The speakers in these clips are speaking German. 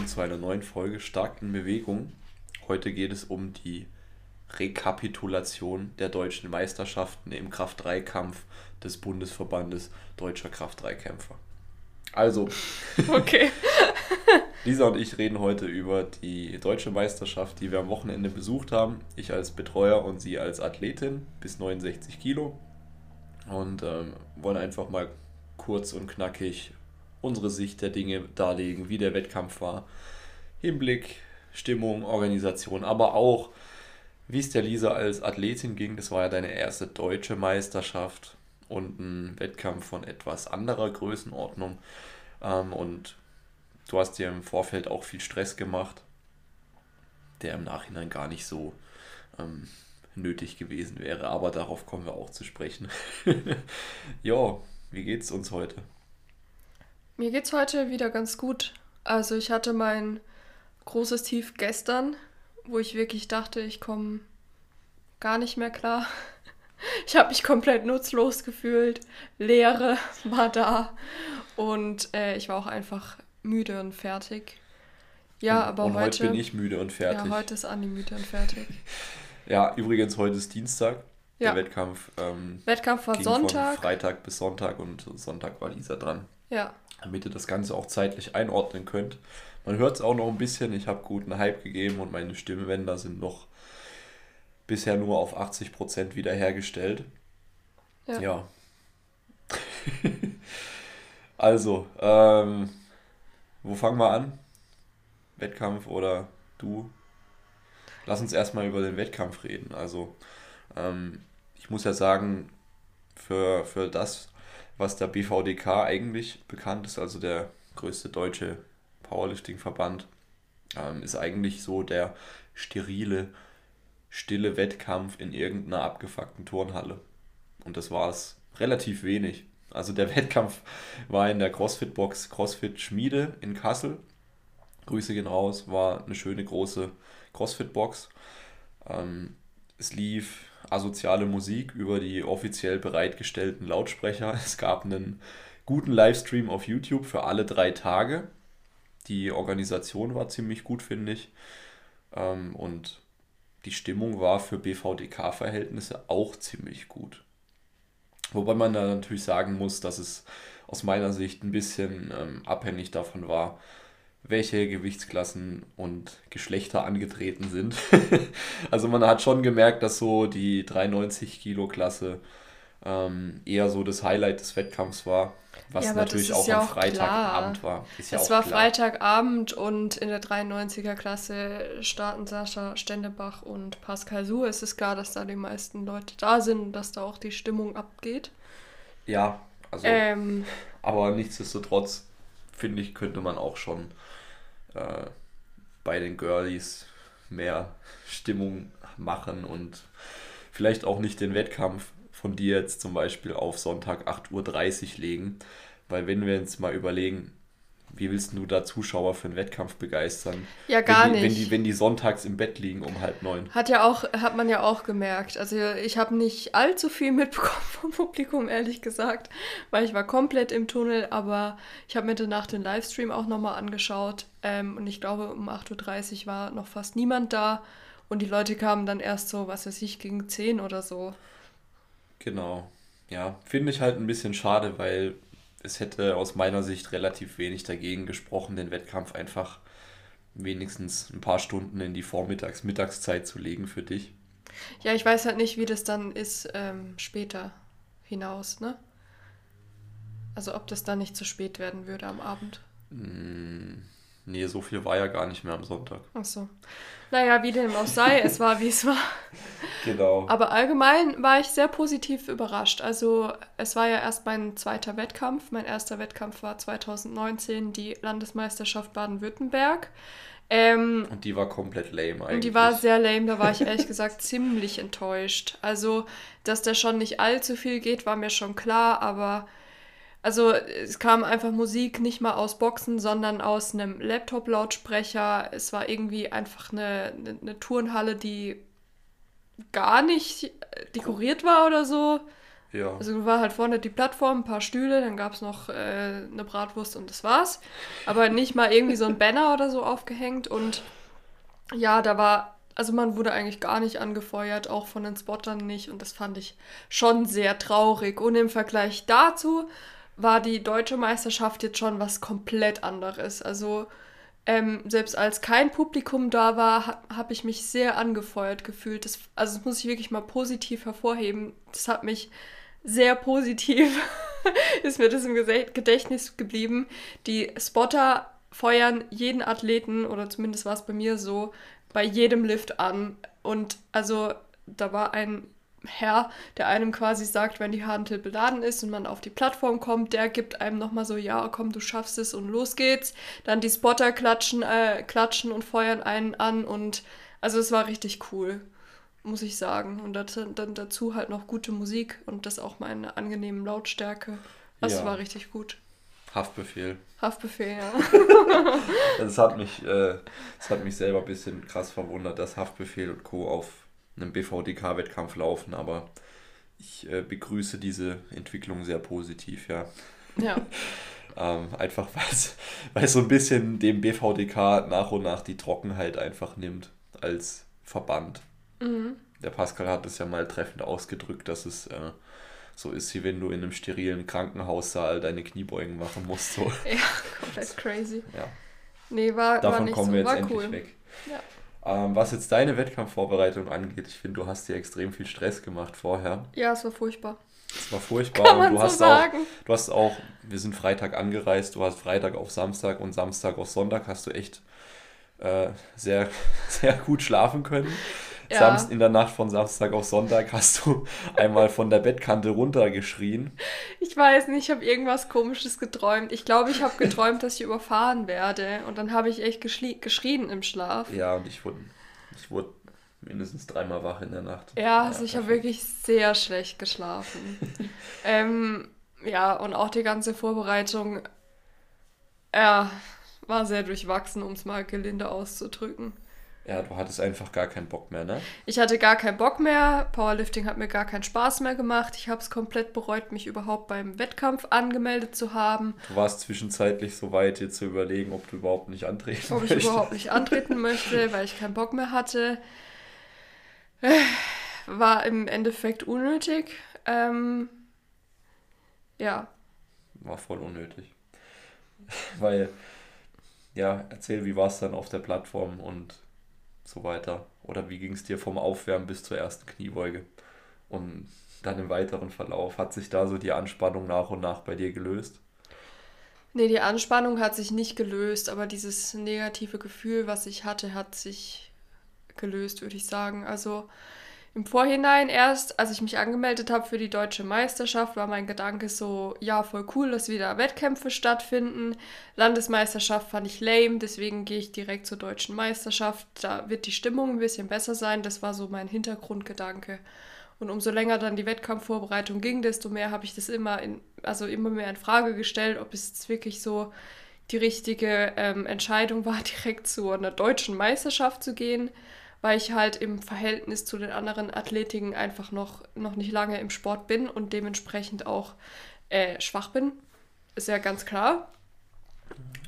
willkommen zu einer neuen Folge Stark in Bewegung. Heute geht es um die Rekapitulation der deutschen Meisterschaften im Kraft-3-Kampf des Bundesverbandes Deutscher Kraft-3-Kämpfer. Also, Okay. Lisa und ich reden heute über die deutsche Meisterschaft, die wir am Wochenende besucht haben. Ich als Betreuer und sie als Athletin bis 69 Kilo. Und ähm, wollen einfach mal kurz und knackig unsere Sicht der Dinge darlegen, wie der Wettkampf war. Hinblick, Stimmung, Organisation, aber auch, wie es der Lisa als Athletin ging. Das war ja deine erste deutsche Meisterschaft und ein Wettkampf von etwas anderer Größenordnung. Ähm, und du hast dir im Vorfeld auch viel Stress gemacht, der im Nachhinein gar nicht so ähm, nötig gewesen wäre. Aber darauf kommen wir auch zu sprechen. ja, wie geht's uns heute? Mir geht's heute wieder ganz gut. Also ich hatte mein großes Tief gestern, wo ich wirklich dachte, ich komme gar nicht mehr klar. Ich habe mich komplett nutzlos gefühlt. Leere war da. Und äh, ich war auch einfach müde und fertig. Ja, aber und heute, heute bin ich müde und fertig. Ja, heute ist Andi müde und fertig. Ja, übrigens, heute ist Dienstag. Ja. Der Wettkampf ähm, Wettkampf war Sonntag. von Freitag bis Sonntag und Sonntag war Lisa dran. Ja, Damit ihr das Ganze auch zeitlich einordnen könnt. Man hört es auch noch ein bisschen. Ich habe guten Hype gegeben und meine Stimmbänder sind noch bisher nur auf 80% wiederhergestellt. ja. Ja. also, ähm, wo fangen wir an? Wettkampf oder du? Lass uns erstmal über den Wettkampf reden. Also, ähm, ich muss ja sagen, für, für das, was der BVDK eigentlich bekannt ist, also der größte deutsche Powerlifting-Verband, ähm, ist eigentlich so der sterile, stille Wettkampf in irgendeiner abgefuckten Turnhalle. Und das war es relativ wenig. Also der Wettkampf war in der CrossFit-Box CrossFit Schmiede in Kassel. Grüße gehen raus, war eine schöne große CrossFit-Box. Ähm, es lief asoziale Musik über die offiziell bereitgestellten Lautsprecher. Es gab einen guten Livestream auf YouTube für alle drei Tage. Die Organisation war ziemlich gut, finde ich. Ähm, und die Stimmung war für BVDK-Verhältnisse auch ziemlich gut. Wobei man da natürlich sagen muss, dass es aus meiner Sicht ein bisschen ähm, abhängig davon war, welche Gewichtsklassen und Geschlechter angetreten sind. also man hat schon gemerkt, dass so die 93 Kilo Klasse ähm, eher so das Highlight des Wettkampfs war, was Ja, natürlich auch ja am Freitagabend klar. war. Ist ja es war klar. Freitagabend und in der 93er Klasse starten Sascha Stendebach und Pascal Suhr. Es ist klar, dass da die meisten Leute da sind und dass da auch die Stimmung abgeht. Ja, also Ähm, Aber nichtsdestotrotz, finde ich, könnte man auch schon äh, bei den Girlies mehr Stimmung machen und vielleicht auch nicht den Wettkampf von dir jetzt zum Beispiel auf Sonntag 8.30 Uhr legen. Weil wenn wir uns mal überlegen, wie willst du da Zuschauer für einen Wettkampf begeistern? Ja, gar wenn die, Wenn nicht. die, wenn die sonntags im Bett liegen um halb neun. hat ja auch, hat man ja auch gemerkt. Also ich habe nicht allzu viel mitbekommen vom Publikum, ehrlich gesagt, weil ich war komplett im Tunnel, aber ich habe mir danach den Livestream auch nochmal angeschaut ähm, und ich glaube, um 8.30 Uhr war noch fast niemand da und die Leute kamen dann erst so, was weiß ich, gegen 10 oder so. Genau. Ja, finde ich halt ein bisschen schade, weil es hätte aus meiner Sicht relativ wenig dagegen gesprochen, den Wettkampf einfach wenigstens ein paar Stunden in die Vormittags-, Mittagszeit zu legen für dich. Ja, ich weiß halt nicht, wie das dann ist ähm, später hinaus, ne? Also ob das dann nicht zu spät werden würde am Abend. Nee, so viel war ja gar nicht mehr am Sonntag. Ach so. Naja, wie dem auch sei, es war, wie es war. Genau. Aber allgemein war ich sehr positiv überrascht. Also es war ja erst mein zweiter Wettkampf. Mein erster Wettkampf war 2019 die Landesmeisterschaft Baden-Württemberg. Ähm, Und die war komplett lame eigentlich. und die war sehr lame, da war ich ehrlich gesagt ziemlich enttäuscht. Also, dass da schon nicht allzu viel geht, war mir schon klar, aber also es kam einfach Musik nicht mal aus Boxen, sondern aus einem Laptop-Lautsprecher. Es war irgendwie einfach eine, eine, eine Turnhalle, die gar nicht dekoriert war oder so. Ja. Also war halt vorne die Plattform, ein paar Stühle, dann gab es noch äh, eine Bratwurst und das war's. Aber nicht mal irgendwie so ein Banner oder so aufgehängt. Und ja, da war, also man wurde eigentlich gar nicht angefeuert, auch von den Spottern nicht. Und das fand ich schon sehr traurig. Und im Vergleich dazu war die deutsche Meisterschaft jetzt schon was komplett anderes. Also ähm, selbst als kein Publikum da war, ha habe ich mich sehr angefeuert gefühlt. Das, also das muss ich wirklich mal positiv hervorheben. Das hat mich sehr positiv, ist mir das im Gedächtnis geblieben. Die Spotter feuern jeden Athleten, oder zumindest war es bei mir so, bei jedem Lift an. Und also da war ein Herr, der einem quasi sagt, wenn die Hantel beladen ist und man auf die Plattform kommt, der gibt einem nochmal so, ja, komm, du schaffst es und los geht's. Dann die Spotter klatschen, äh, klatschen und feuern einen an und also es war richtig cool, muss ich sagen. Und dann dazu halt noch gute Musik und das auch mal in einer angenehmen Lautstärke. Also ja. war richtig gut. Haftbefehl. Haftbefehl, ja. das, hat mich, äh, das hat mich selber ein bisschen krass verwundert, dass Haftbefehl und Co. auf einem BVDK-Wettkampf laufen, aber ich äh, begrüße diese Entwicklung sehr positiv, ja. Ja. ähm, einfach weil es so ein bisschen dem BVDK nach und nach die Trockenheit einfach nimmt als Verband. Mhm. Der Pascal hat es ja mal treffend ausgedrückt, dass es äh, so ist, wie wenn du in einem sterilen Krankenhaussaal deine Kniebeugen machen musst. So. Ja, komplett crazy. Ja. Nee, war, Davon war nicht kommen so. wir jetzt war endlich cool. weg. Ja. Ähm, was jetzt deine Wettkampfvorbereitung angeht, ich finde, du hast dir extrem viel Stress gemacht vorher. Ja, es war furchtbar. Es war furchtbar. Kann man du so hast sagen. auch, du hast auch, wir sind Freitag angereist, du hast Freitag auf Samstag und Samstag auf Sonntag hast du echt äh, sehr, sehr gut schlafen können. Ja. Samst, in der Nacht von Samstag auf Sonntag hast du einmal von der Bettkante runtergeschrien. Ich weiß nicht, ich habe irgendwas Komisches geträumt. Ich glaube, ich habe geträumt, dass ich überfahren werde. Und dann habe ich echt geschrien im Schlaf. Ja, und ich wurde, ich wurde mindestens dreimal wach in der Nacht. Ja, also ja, ich habe wirklich sehr schlecht geschlafen. ähm, ja, und auch die ganze Vorbereitung ja, war sehr durchwachsen, um es mal gelinde auszudrücken. Ja, du hattest einfach gar keinen Bock mehr, ne? Ich hatte gar keinen Bock mehr. Powerlifting hat mir gar keinen Spaß mehr gemacht. Ich habe es komplett bereut, mich überhaupt beim Wettkampf angemeldet zu haben. Du warst zwischenzeitlich so weit, dir zu überlegen, ob du überhaupt nicht antreten ob möchtest. Ob ich überhaupt nicht antreten möchte, weil ich keinen Bock mehr hatte. War im Endeffekt unnötig. Ähm, ja. War voll unnötig. weil, ja, erzähl, wie war es dann auf der Plattform und so weiter? Oder wie ging es dir vom Aufwärmen bis zur ersten Kniebeuge? Und dann im weiteren Verlauf, hat sich da so die Anspannung nach und nach bei dir gelöst? Nee, die Anspannung hat sich nicht gelöst, aber dieses negative Gefühl, was ich hatte, hat sich gelöst, würde ich sagen. Also im Vorhinein erst, als ich mich angemeldet habe für die deutsche Meisterschaft, war mein Gedanke so, ja, voll cool, dass wieder Wettkämpfe stattfinden. Landesmeisterschaft fand ich lame, deswegen gehe ich direkt zur deutschen Meisterschaft. Da wird die Stimmung ein bisschen besser sein. Das war so mein Hintergrundgedanke. Und umso länger dann die Wettkampfvorbereitung ging, desto mehr habe ich das immer in, also immer mehr in Frage gestellt, ob es jetzt wirklich so die richtige ähm, Entscheidung war, direkt zu einer deutschen Meisterschaft zu gehen weil ich halt im Verhältnis zu den anderen Athletiken einfach noch, noch nicht lange im Sport bin und dementsprechend auch äh, schwach bin. Ist ja ganz klar.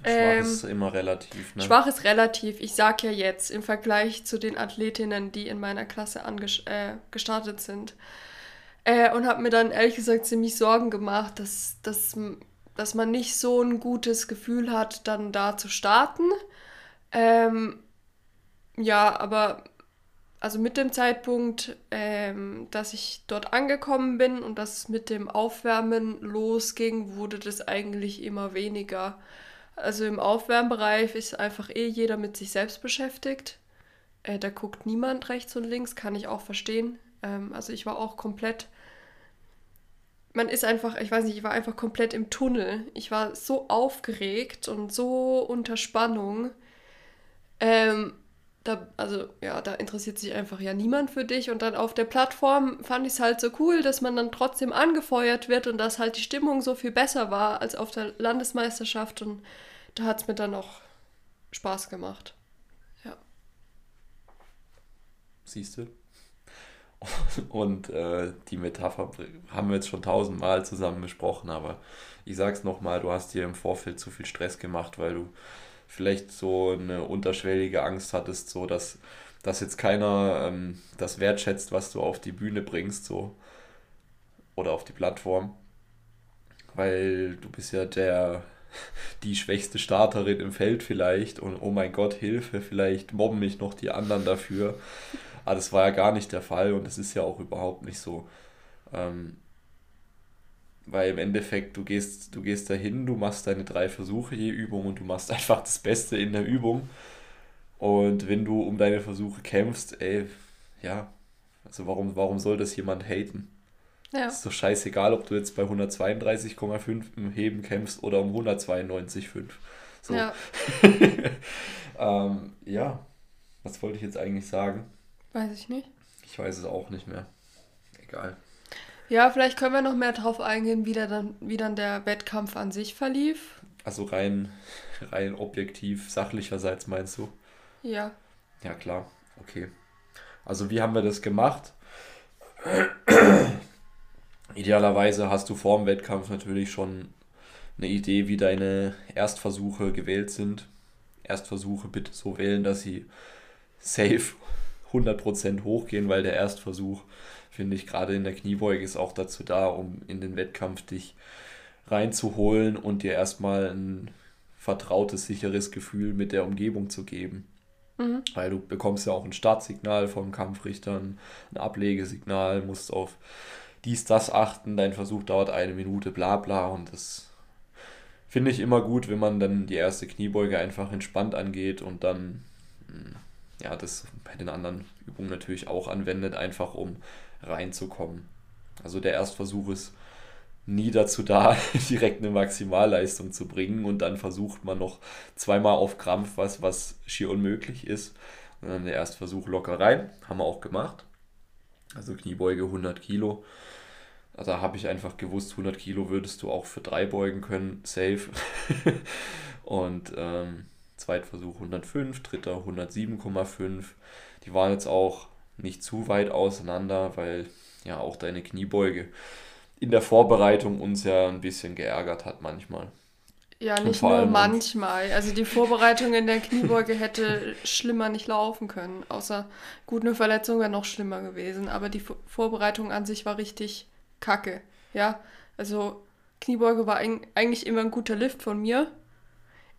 Schwach ähm, ist immer relativ. Ne? Schwach ist relativ. Ich sag ja jetzt im Vergleich zu den Athletinnen, die in meiner Klasse äh, gestartet sind. Äh, und habe mir dann ehrlich gesagt ziemlich Sorgen gemacht, dass, dass, dass man nicht so ein gutes Gefühl hat, dann da zu starten. Ähm, ja, aber also mit dem Zeitpunkt, ähm, dass ich dort angekommen bin und dass mit dem Aufwärmen losging, wurde das eigentlich immer weniger. Also im Aufwärmbereich ist einfach eh jeder mit sich selbst beschäftigt. Äh, da guckt niemand rechts und links, kann ich auch verstehen. Ähm, also ich war auch komplett. Man ist einfach, ich weiß nicht, ich war einfach komplett im Tunnel. Ich war so aufgeregt und so unter Spannung. Ähm, da, also ja, da interessiert sich einfach ja niemand für dich. Und dann auf der Plattform fand ich es halt so cool, dass man dann trotzdem angefeuert wird und dass halt die Stimmung so viel besser war als auf der Landesmeisterschaft. Und da hat es mir dann auch Spaß gemacht. Ja. Siehst du? Und äh, die Metapher haben wir jetzt schon tausendmal zusammen besprochen, aber ich sag's nochmal, du hast dir im Vorfeld zu viel Stress gemacht, weil du vielleicht so eine unterschwellige Angst hattest, so dass, dass jetzt keiner ähm, das wertschätzt, was du auf die Bühne bringst, so oder auf die Plattform. Weil du bist ja der die schwächste Starterin im Feld vielleicht und oh mein Gott, Hilfe, vielleicht mobben mich noch die anderen dafür. Aber das war ja gar nicht der Fall und das ist ja auch überhaupt nicht so. Ähm, weil im Endeffekt, du gehst, du gehst dahin, du machst deine drei Versuche je Übung und du machst einfach das Beste in der Übung. Und wenn du um deine Versuche kämpfst, ey, ja, also warum, warum soll das jemand haten? Ja. Ist doch scheißegal, ob du jetzt bei 132,5 im Heben kämpfst oder um 192,5. So. Ja. ähm, ja, was wollte ich jetzt eigentlich sagen? Weiß ich nicht. Ich weiß es auch nicht mehr. Egal. Ja, vielleicht können wir noch mehr drauf eingehen, wie, der dann, wie dann der Wettkampf an sich verlief. Also rein, rein objektiv, sachlicherseits meinst du? Ja. Ja, klar. Okay. Also wie haben wir das gemacht? Idealerweise hast du vor dem Wettkampf natürlich schon eine Idee, wie deine Erstversuche gewählt sind. Erstversuche bitte so wählen, dass sie safe 100% hochgehen, weil der Erstversuch, finde ich, gerade in der Kniebeuge ist auch dazu da, um in den Wettkampf dich reinzuholen und dir erstmal ein vertrautes, sicheres Gefühl mit der Umgebung zu geben. Mhm. Weil du bekommst ja auch ein Startsignal vom Kampfrichter, ein Ablegesignal, musst auf dies, das achten, dein Versuch dauert eine Minute, bla bla. Und das finde ich immer gut, wenn man dann die erste Kniebeuge einfach entspannt angeht und dann hm, ja, das bei den anderen Übungen natürlich auch anwendet, einfach um reinzukommen. Also der Erstversuch ist nie dazu da, direkt eine Maximalleistung zu bringen und dann versucht man noch zweimal auf Krampf was, was schier unmöglich ist. Und dann der Erstversuch locker rein, haben wir auch gemacht. Also Kniebeuge 100 Kilo. Also habe ich einfach gewusst, 100 Kilo würdest du auch für drei beugen können, safe. und ähm, Zweitversuch 105, dritter 107,5. Die waren jetzt auch nicht zu weit auseinander, weil ja auch deine Kniebeuge in der Vorbereitung uns ja ein bisschen geärgert hat manchmal. Ja, nicht nur manchmal. Also die Vorbereitung in der Kniebeuge hätte schlimmer nicht laufen können. Außer gut, eine Verletzung wäre noch schlimmer gewesen. Aber die Vorbereitung an sich war richtig kacke. Ja, also Kniebeuge war eigentlich immer ein guter Lift von mir.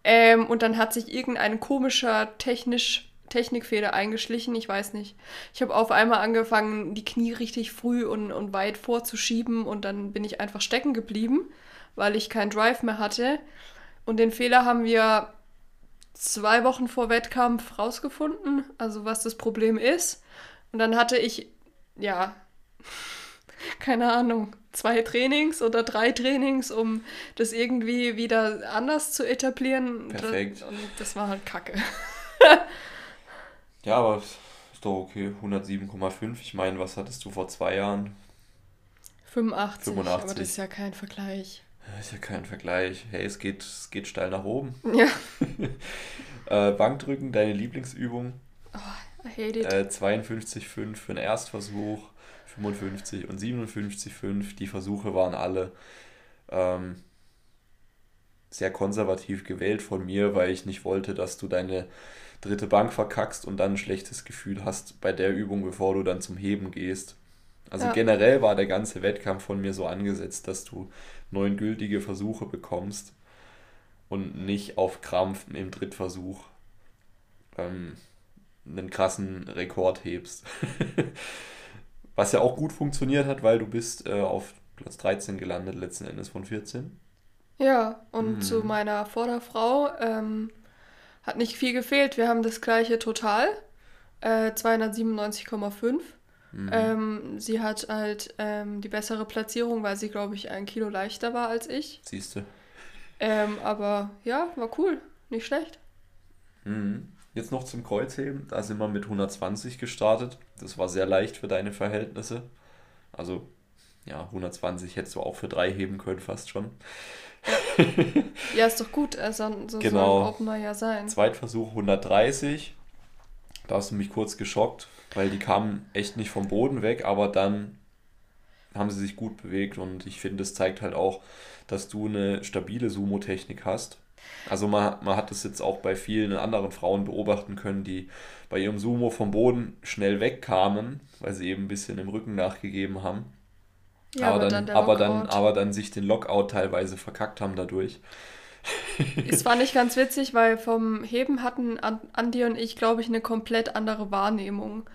Ähm, und dann hat sich irgendein komischer technisch, Technikfehler eingeschlichen, ich weiß nicht. Ich habe auf einmal angefangen, die Knie richtig früh und, und weit vorzuschieben und dann bin ich einfach stecken geblieben, weil ich keinen Drive mehr hatte. Und den Fehler haben wir zwei Wochen vor Wettkampf rausgefunden, also was das Problem ist. Und dann hatte ich, ja, keine Ahnung, zwei Trainings oder drei Trainings, um das irgendwie wieder anders zu etablieren. Perfekt. Und das war halt kacke. ja, aber ist doch okay. 107,5. Ich meine, was hattest du vor zwei Jahren? 85, 85. aber das ist ja kein Vergleich. Das ist ja kein Vergleich. Hey, es geht, es geht steil nach oben. Ja. äh, Bankdrücken, deine Lieblingsübung. Oh, I hate it. Äh, 52,5 für den Erstversuch. 55 und 57,5. Die Versuche waren alle ähm, sehr konservativ gewählt von mir, weil ich nicht wollte, dass du deine dritte Bank verkackst und dann ein schlechtes Gefühl hast bei der Übung, bevor du dann zum Heben gehst. Also ja. generell war der ganze Wettkampf von mir so angesetzt, dass du neun gültige Versuche bekommst und nicht auf Krampf im Drittversuch ähm, einen krassen Rekord hebst. Was ja auch gut funktioniert hat, weil du bist äh, auf Platz 13 gelandet, letzten Endes von 14. Ja, und mhm. zu meiner Vorderfrau ähm, hat nicht viel gefehlt. Wir haben das gleiche Total, äh, 297,5. Mhm. Ähm, sie hat halt ähm, die bessere Platzierung, weil sie, glaube ich, ein Kilo leichter war als ich. Siehst du. Ähm, aber ja, war cool. Nicht schlecht. Mhm. Jetzt noch zum Kreuzheben. Da sind wir mit 120 gestartet. Das war sehr leicht für deine Verhältnisse. Also, ja, 120 hättest du auch für drei heben können, fast schon. ja, ist doch gut. Also, so genau. soll Opener ja sein. Zweitversuch 130. Da hast du mich kurz geschockt, weil die kamen echt nicht vom Boden weg, aber dann haben sie sich gut bewegt und ich finde, es zeigt halt auch, dass du eine stabile Sumo-Technik hast. Also man, man hat das jetzt auch bei vielen anderen Frauen beobachten können, die bei ihrem Sumo vom Boden schnell wegkamen, weil sie eben ein bisschen im Rücken nachgegeben haben. Ja, aber, aber dann, dann aber, dann, aber dann sich den Lockout teilweise verkackt haben dadurch. es war nicht ganz witzig, weil vom Heben hatten Andi und ich, glaube ich, eine komplett andere Wahrnehmung.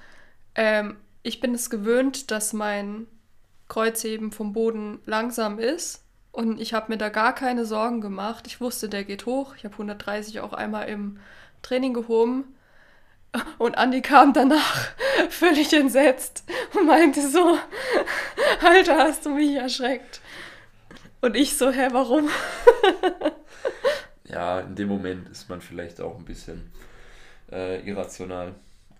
Ähm, ich bin es gewöhnt, dass mein Kreuzheben vom Boden langsam ist und ich habe mir da gar keine Sorgen gemacht. Ich wusste, der geht hoch. Ich habe 130 auch einmal im Training gehoben. Und Andi kam danach völlig entsetzt und meinte so, Alter, hast du mich erschreckt. Und ich so, hä, warum? ja, in dem Moment ist man vielleicht auch ein bisschen äh, irrational.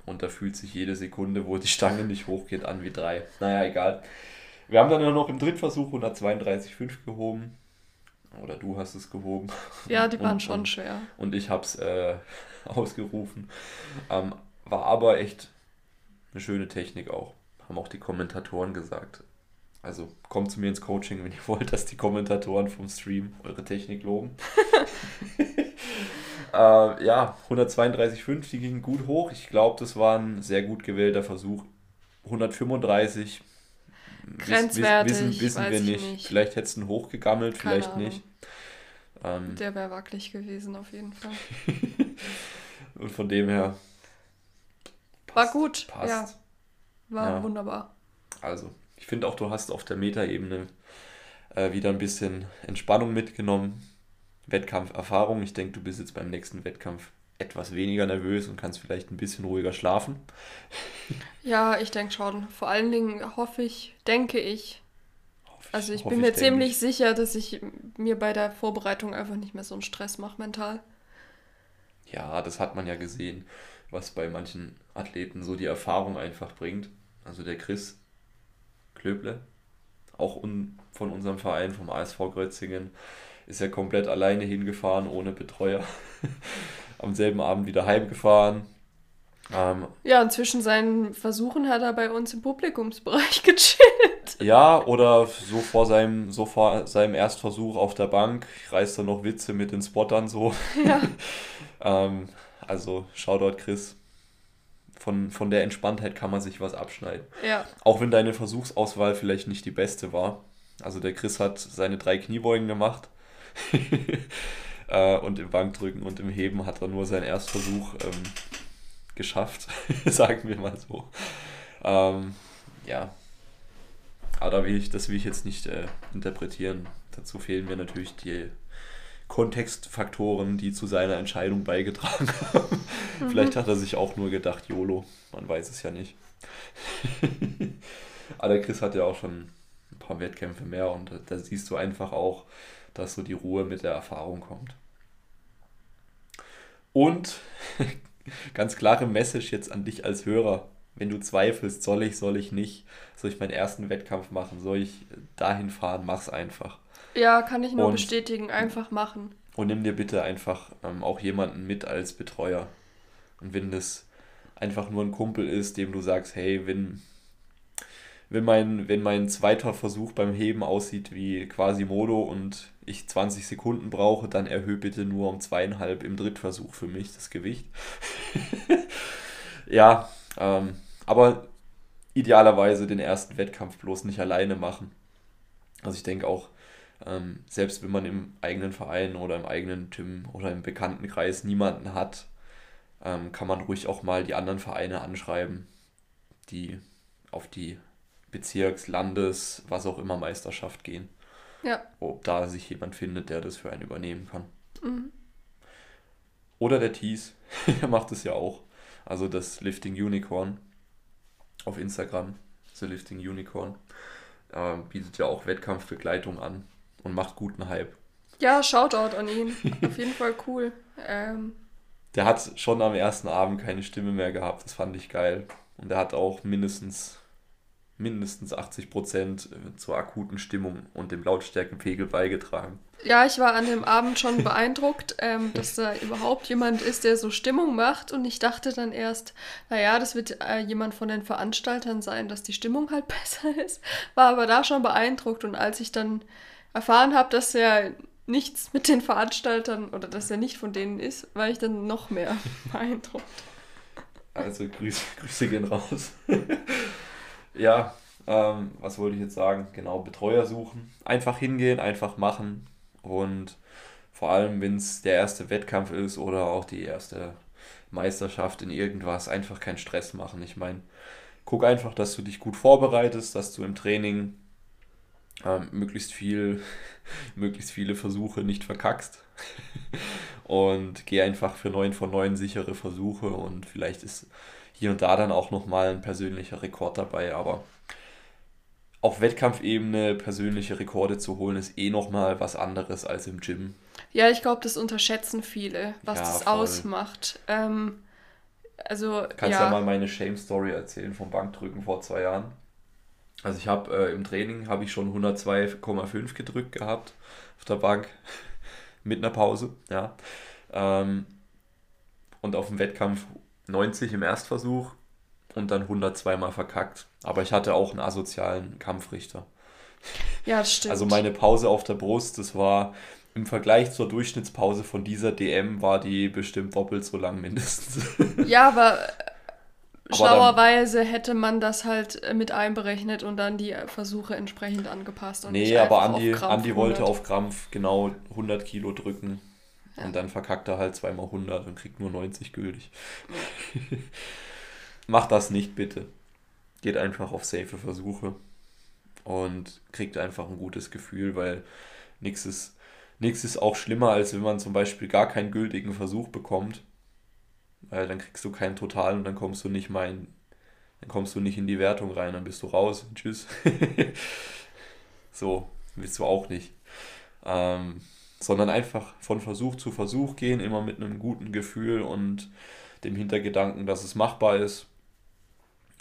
Und da fühlt sich jede Sekunde, wo die Stange nicht hochgeht, an wie drei. Naja, egal. Wir haben dann ja noch im Drittversuch 132,5 gehoben. Oder du hast es gehoben. Ja, die waren und, schon schwer. Und ich habe es äh, ausgerufen. Ähm, war aber echt eine schöne Technik auch. Haben auch die Kommentatoren gesagt. Also kommt zu mir ins Coaching, wenn ihr wollt, dass die Kommentatoren vom Stream eure Technik loben. äh, ja, 132,5, die gingen gut hoch. Ich glaube, das war ein sehr gut gewählter Versuch. 135 Grenzwertig, wissen, wissen wir nicht. nicht. Vielleicht hättest du ihn hochgegammelt, Keine vielleicht Ahnung. nicht. Ähm, Der wäre wackelig gewesen, auf jeden Fall. Und von dem her. Passt, war gut, passt. ja. War ja. wunderbar. Also, ich finde auch, du hast auf der Metaebene äh, wieder ein bisschen Entspannung mitgenommen. Wettkampferfahrung. Ich denke, du bist jetzt beim nächsten Wettkampf etwas weniger nervös und kannst vielleicht ein bisschen ruhiger schlafen. Ja, ich denke schon. Vor allen Dingen hoffe ich, denke ich. Hoffe also ich bin mir ich, ziemlich ich. sicher, dass ich mir bei der Vorbereitung einfach nicht mehr so einen Stress mache mental. Ja, das hat man ja gesehen, was bei manchen Athleten so die Erfahrung einfach bringt. Also der Chris Klöble, auch un von unserem Verein, vom ASV Grötzingen, ist ja komplett alleine hingefahren, ohne Betreuer. am selben Abend wieder heimgefahren. Ähm, ja, und zwischen seinen Versuchen hat er bei uns im Publikumsbereich gechillt. Ja, oder so vor seinem, so vor seinem Erstversuch auf der Bank reißt er noch Witze mit den Spottern so. Ja. ähm, also, Shoutout Chris. Von, von der Entspanntheit kann man sich was abschneiden. Ja. Auch wenn deine Versuchsauswahl vielleicht nicht die beste war. Also der Chris hat seine drei Kniebeugen gemacht. Äh, und im Bankdrücken und im Heben hat er nur seinen Erstversuch ähm, geschafft, sagen wir mal so. Ähm, ja. Aber da will ich, das will ich jetzt nicht äh, interpretieren. Dazu fehlen mir natürlich die Kontextfaktoren, die zu seiner Entscheidung beigetragen haben. Mhm. Vielleicht hat er sich auch nur gedacht, YOLO, man weiß es ja nicht. Aber der Chris hat ja auch schon ein paar Wettkämpfe mehr und da siehst du einfach auch, dass so die Ruhe mit der Erfahrung kommt. Und ganz klare Message jetzt an dich als Hörer. Wenn du zweifelst, soll ich, soll ich nicht, soll ich meinen ersten Wettkampf machen, soll ich dahin fahren, mach's einfach. Ja, kann ich nur und, bestätigen, einfach machen. Und nimm dir bitte einfach ähm, auch jemanden mit als Betreuer. Und wenn das einfach nur ein Kumpel ist, dem du sagst, hey, wenn wenn mein, wenn mein zweiter Versuch beim Heben aussieht wie quasi Modo und ich 20 Sekunden brauche, dann erhöhe bitte nur um zweieinhalb im Drittversuch für mich das Gewicht. ja, ähm, aber idealerweise den ersten Wettkampf bloß nicht alleine machen. Also ich denke auch, ähm, selbst wenn man im eigenen Verein oder im eigenen Gym oder im Bekanntenkreis niemanden hat, ähm, kann man ruhig auch mal die anderen Vereine anschreiben, die auf die Bezirks-, Landes-, was auch immer Meisterschaft gehen. Ja. Ob da sich jemand findet, der das für einen übernehmen kann. Mhm. Oder der Tees, der macht es ja auch. Also das Lifting Unicorn auf Instagram, The Lifting Unicorn, äh, bietet ja auch Wettkampfbegleitung an und macht guten Hype. Ja, Shoutout an ihn. auf jeden Fall cool. Ähm. Der hat schon am ersten Abend keine Stimme mehr gehabt, das fand ich geil. Und er hat auch mindestens mindestens 80 Prozent zur akuten Stimmung und dem Lautstärkenpegel beigetragen. Ja, ich war an dem Abend schon beeindruckt, ähm, dass da überhaupt jemand ist, der so Stimmung macht. Und ich dachte dann erst, naja, das wird äh, jemand von den Veranstaltern sein, dass die Stimmung halt besser ist. War aber da schon beeindruckt. Und als ich dann erfahren habe, dass er nichts mit den Veranstaltern oder dass er nicht von denen ist, war ich dann noch mehr beeindruckt. Also Grüße, Grüße gehen raus. Ja, ähm, was wollte ich jetzt sagen? Genau, Betreuer suchen. Einfach hingehen, einfach machen. Und vor allem, wenn es der erste Wettkampf ist oder auch die erste Meisterschaft in irgendwas, einfach keinen Stress machen. Ich meine, guck einfach, dass du dich gut vorbereitest, dass du im Training ähm, möglichst viel, möglichst viele Versuche nicht verkackst. und geh einfach für 9 von 9 sichere Versuche und vielleicht ist hier und da dann auch nochmal ein persönlicher Rekord dabei, aber auf Wettkampfebene persönliche Rekorde zu holen, ist eh nochmal was anderes als im Gym. Ja, ich glaube, das unterschätzen viele, was ja, das voll. ausmacht. Ähm, also, Kannst ja. ja mal meine Shame-Story erzählen vom Bankdrücken vor zwei Jahren. Also ich habe äh, im Training habe ich schon 102,5 gedrückt gehabt auf der Bank mit einer Pause, ja. Ähm, und auf dem Wettkampf 90 im Erstversuch und dann 102 mal verkackt. Aber ich hatte auch einen asozialen Kampfrichter. Ja, das stimmt. Also meine Pause auf der Brust, das war im Vergleich zur Durchschnittspause von dieser DM war die bestimmt doppelt so lang mindestens. Ja, aber Schlauerweise hätte man das halt mit einberechnet und dann die Versuche entsprechend angepasst. Und nee, aber Andi, Andi wollte auf Krampf genau 100 Kilo drücken. Ja. Und dann verkackt er halt zweimal 100 und kriegt nur 90 gültig. Macht das nicht bitte. Geht einfach auf safe Versuche und kriegt einfach ein gutes Gefühl, weil nichts ist, nichts ist auch schlimmer, als wenn man zum Beispiel gar keinen gültigen Versuch bekommt weil dann kriegst du keinen Total und dann kommst du nicht mal in, dann kommst du nicht in die Wertung rein, dann bist du raus. Tschüss. so, willst du auch nicht. Ähm, sondern einfach von Versuch zu Versuch gehen, immer mit einem guten Gefühl und dem Hintergedanken, dass es machbar ist.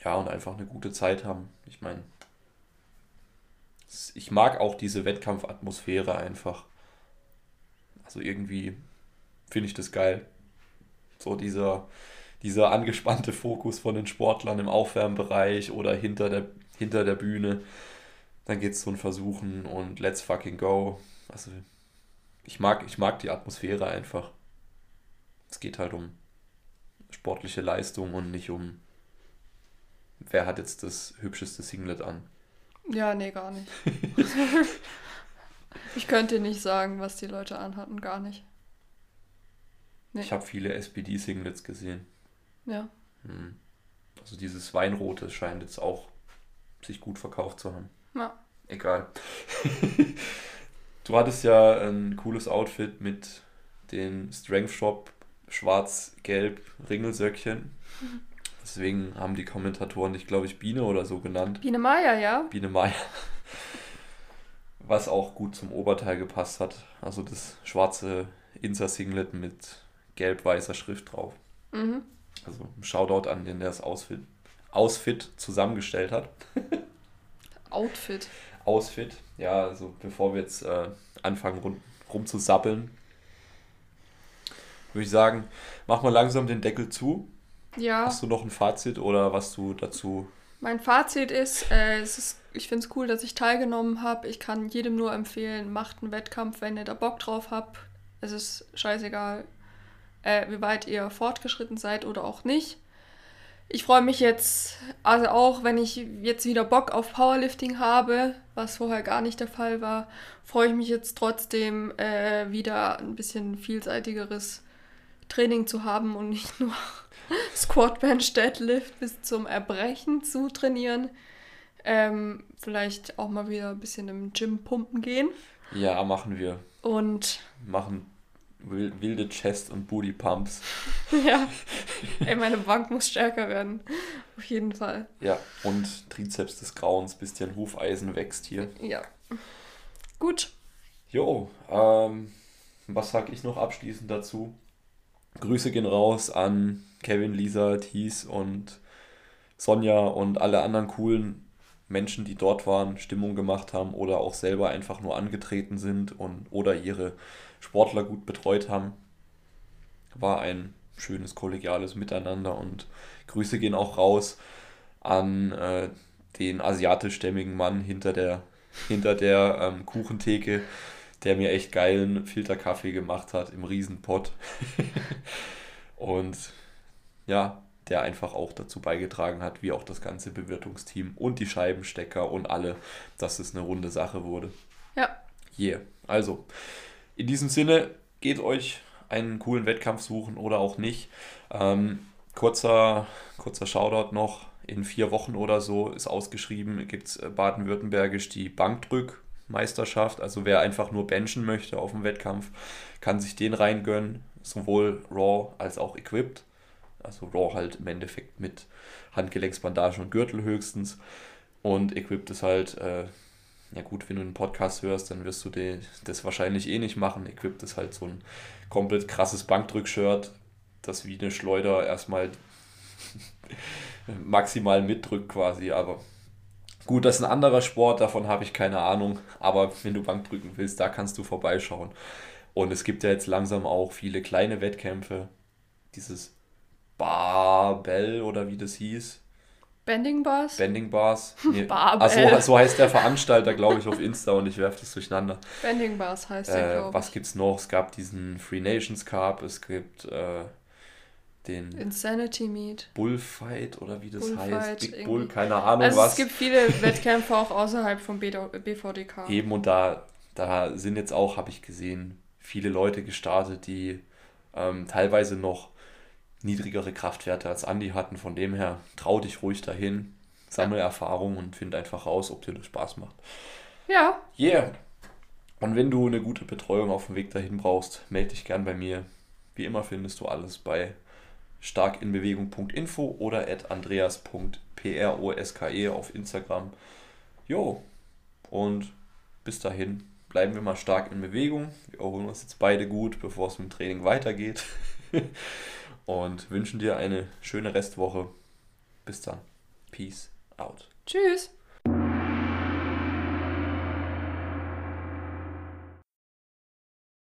Ja, und einfach eine gute Zeit haben. Ich meine, ich mag auch diese Wettkampfatmosphäre einfach. Also irgendwie finde ich das geil. So dieser, dieser angespannte Fokus von den Sportlern im Aufwärmbereich oder hinter der, hinter der Bühne. Dann geht es so ein Versuchen und let's fucking go. Also ich mag, ich mag die Atmosphäre einfach. Es geht halt um sportliche Leistung und nicht um, wer hat jetzt das hübscheste Singlet an. Ja, nee, gar nicht. ich könnte nicht sagen, was die Leute anhatten, gar nicht. Nee. Ich habe viele SPD-Singlets gesehen. Ja. Hm. Also dieses Weinrote scheint jetzt auch sich gut verkauft zu haben. Ja. Egal. du hattest ja ein cooles Outfit mit den Strength Shop schwarz-gelb Ringelsöckchen. Mhm. Deswegen haben die Kommentatoren dich, glaube ich, Biene oder so genannt. Biene Meier, ja. Biene Meier. Was auch gut zum Oberteil gepasst hat. Also das schwarze Inser-Singlet mit gelb-weißer Schrift drauf. Mhm. Also Shoutout an den, der das Ausfit, Ausfit zusammengestellt hat. Outfit. Ausfit, ja, also bevor wir jetzt äh, anfangen rum, rumzusappeln, würde ich sagen, mach mal langsam den Deckel zu. Ja. Hast du noch ein Fazit oder was du dazu? Mein Fazit ist, äh, es ist ich finde es cool, dass ich teilgenommen habe. Ich kann jedem nur empfehlen, macht einen Wettkampf, wenn ihr da Bock drauf habt. Es ist scheißegal, äh, wie weit ihr fortgeschritten seid oder auch nicht. Ich freue mich jetzt, also auch wenn ich jetzt wieder Bock auf Powerlifting habe, was vorher gar nicht der Fall war, freue ich mich jetzt trotzdem äh, wieder ein bisschen vielseitigeres Training zu haben und nicht nur Squat, Bench, Deadlift bis zum Erbrechen zu trainieren. Ähm, vielleicht auch mal wieder ein bisschen im Gym pumpen gehen. Ja, machen wir. Und machen wilde Chest- und Booty-Pumps. ja. Ey, meine Bank muss stärker werden. Auf jeden Fall. Ja, und Trizeps des Grauens, bis dir ein Hufeisen wächst hier. Ja. Gut. Jo, ähm, was sag ich noch abschließend dazu? Grüße gehen raus an Kevin, Lisa, Thies und Sonja und alle anderen coolen Menschen, die dort waren, Stimmung gemacht haben oder auch selber einfach nur angetreten sind und oder ihre Sportler gut betreut haben. War ein schönes kollegiales Miteinander und Grüße gehen auch raus an äh, den asiatischstämmigen Mann hinter der, hinter der ähm, Kuchentheke, der mir echt geilen Filterkaffee gemacht hat im Riesenpott. und ja, der einfach auch dazu beigetragen hat, wie auch das ganze Bewirtungsteam und die Scheibenstecker und alle, dass es eine runde Sache wurde. Ja. Yeah. Also, in diesem Sinne, geht euch einen coolen Wettkampf suchen oder auch nicht. Ähm, kurzer, kurzer Shoutout noch. In vier Wochen oder so ist ausgeschrieben, gibt es äh, baden-württembergisch die Bankdrückmeisterschaft. Also wer einfach nur benchen möchte auf dem Wettkampf, kann sich den reingönnen. Sowohl Raw als auch Equipped. Also Raw halt im Endeffekt mit Handgelenksbandage und Gürtel höchstens. Und Equipped ist halt, äh, ja gut, wenn du einen Podcast hörst, dann wirst du die, das wahrscheinlich eh nicht machen. Equipped ist halt so ein komplett krasses Bankdrückshirt, das wie eine Schleuder erstmal maximal mitdrückt quasi. Aber gut, das ist ein anderer Sport, davon habe ich keine Ahnung. Aber wenn du Bankdrücken willst, da kannst du vorbeischauen. Und es gibt ja jetzt langsam auch viele kleine Wettkämpfe. Dieses Barbell oder wie das hieß. Bending Bars? Bending Bars. Nee. Barbell. Ach so, heißt der Veranstalter, glaube ich, auf Insta und ich werfe das durcheinander. Bending Bars heißt der, äh, Was gibt es noch? Es gab diesen Free Nations Cup, es gibt äh, den Insanity Meet. Bullfight oder wie das Bullfight, heißt. Big irgendwie. Bull, keine Ahnung also was. Es gibt viele Wettkämpfe auch außerhalb vom BVDK. Eben und da, da sind jetzt auch, habe ich gesehen, viele Leute gestartet, die ähm, teilweise noch niedrigere Kraftwerte als Andi hatten. Von dem her, trau dich ruhig dahin, sammle ja. Erfahrung und find einfach raus, ob dir das Spaß macht. Ja. Yeah. Und wenn du eine gute Betreuung auf dem Weg dahin brauchst, melde dich gern bei mir. Wie immer findest du alles bei starkinbewegung.info oder at andreas.proske auf Instagram. Jo, und bis dahin bleiben wir mal stark in Bewegung. Wir erholen uns jetzt beide gut, bevor es mit dem Training weitergeht. und wünschen dir eine schöne Restwoche. Bis dann. Peace out. Tschüss.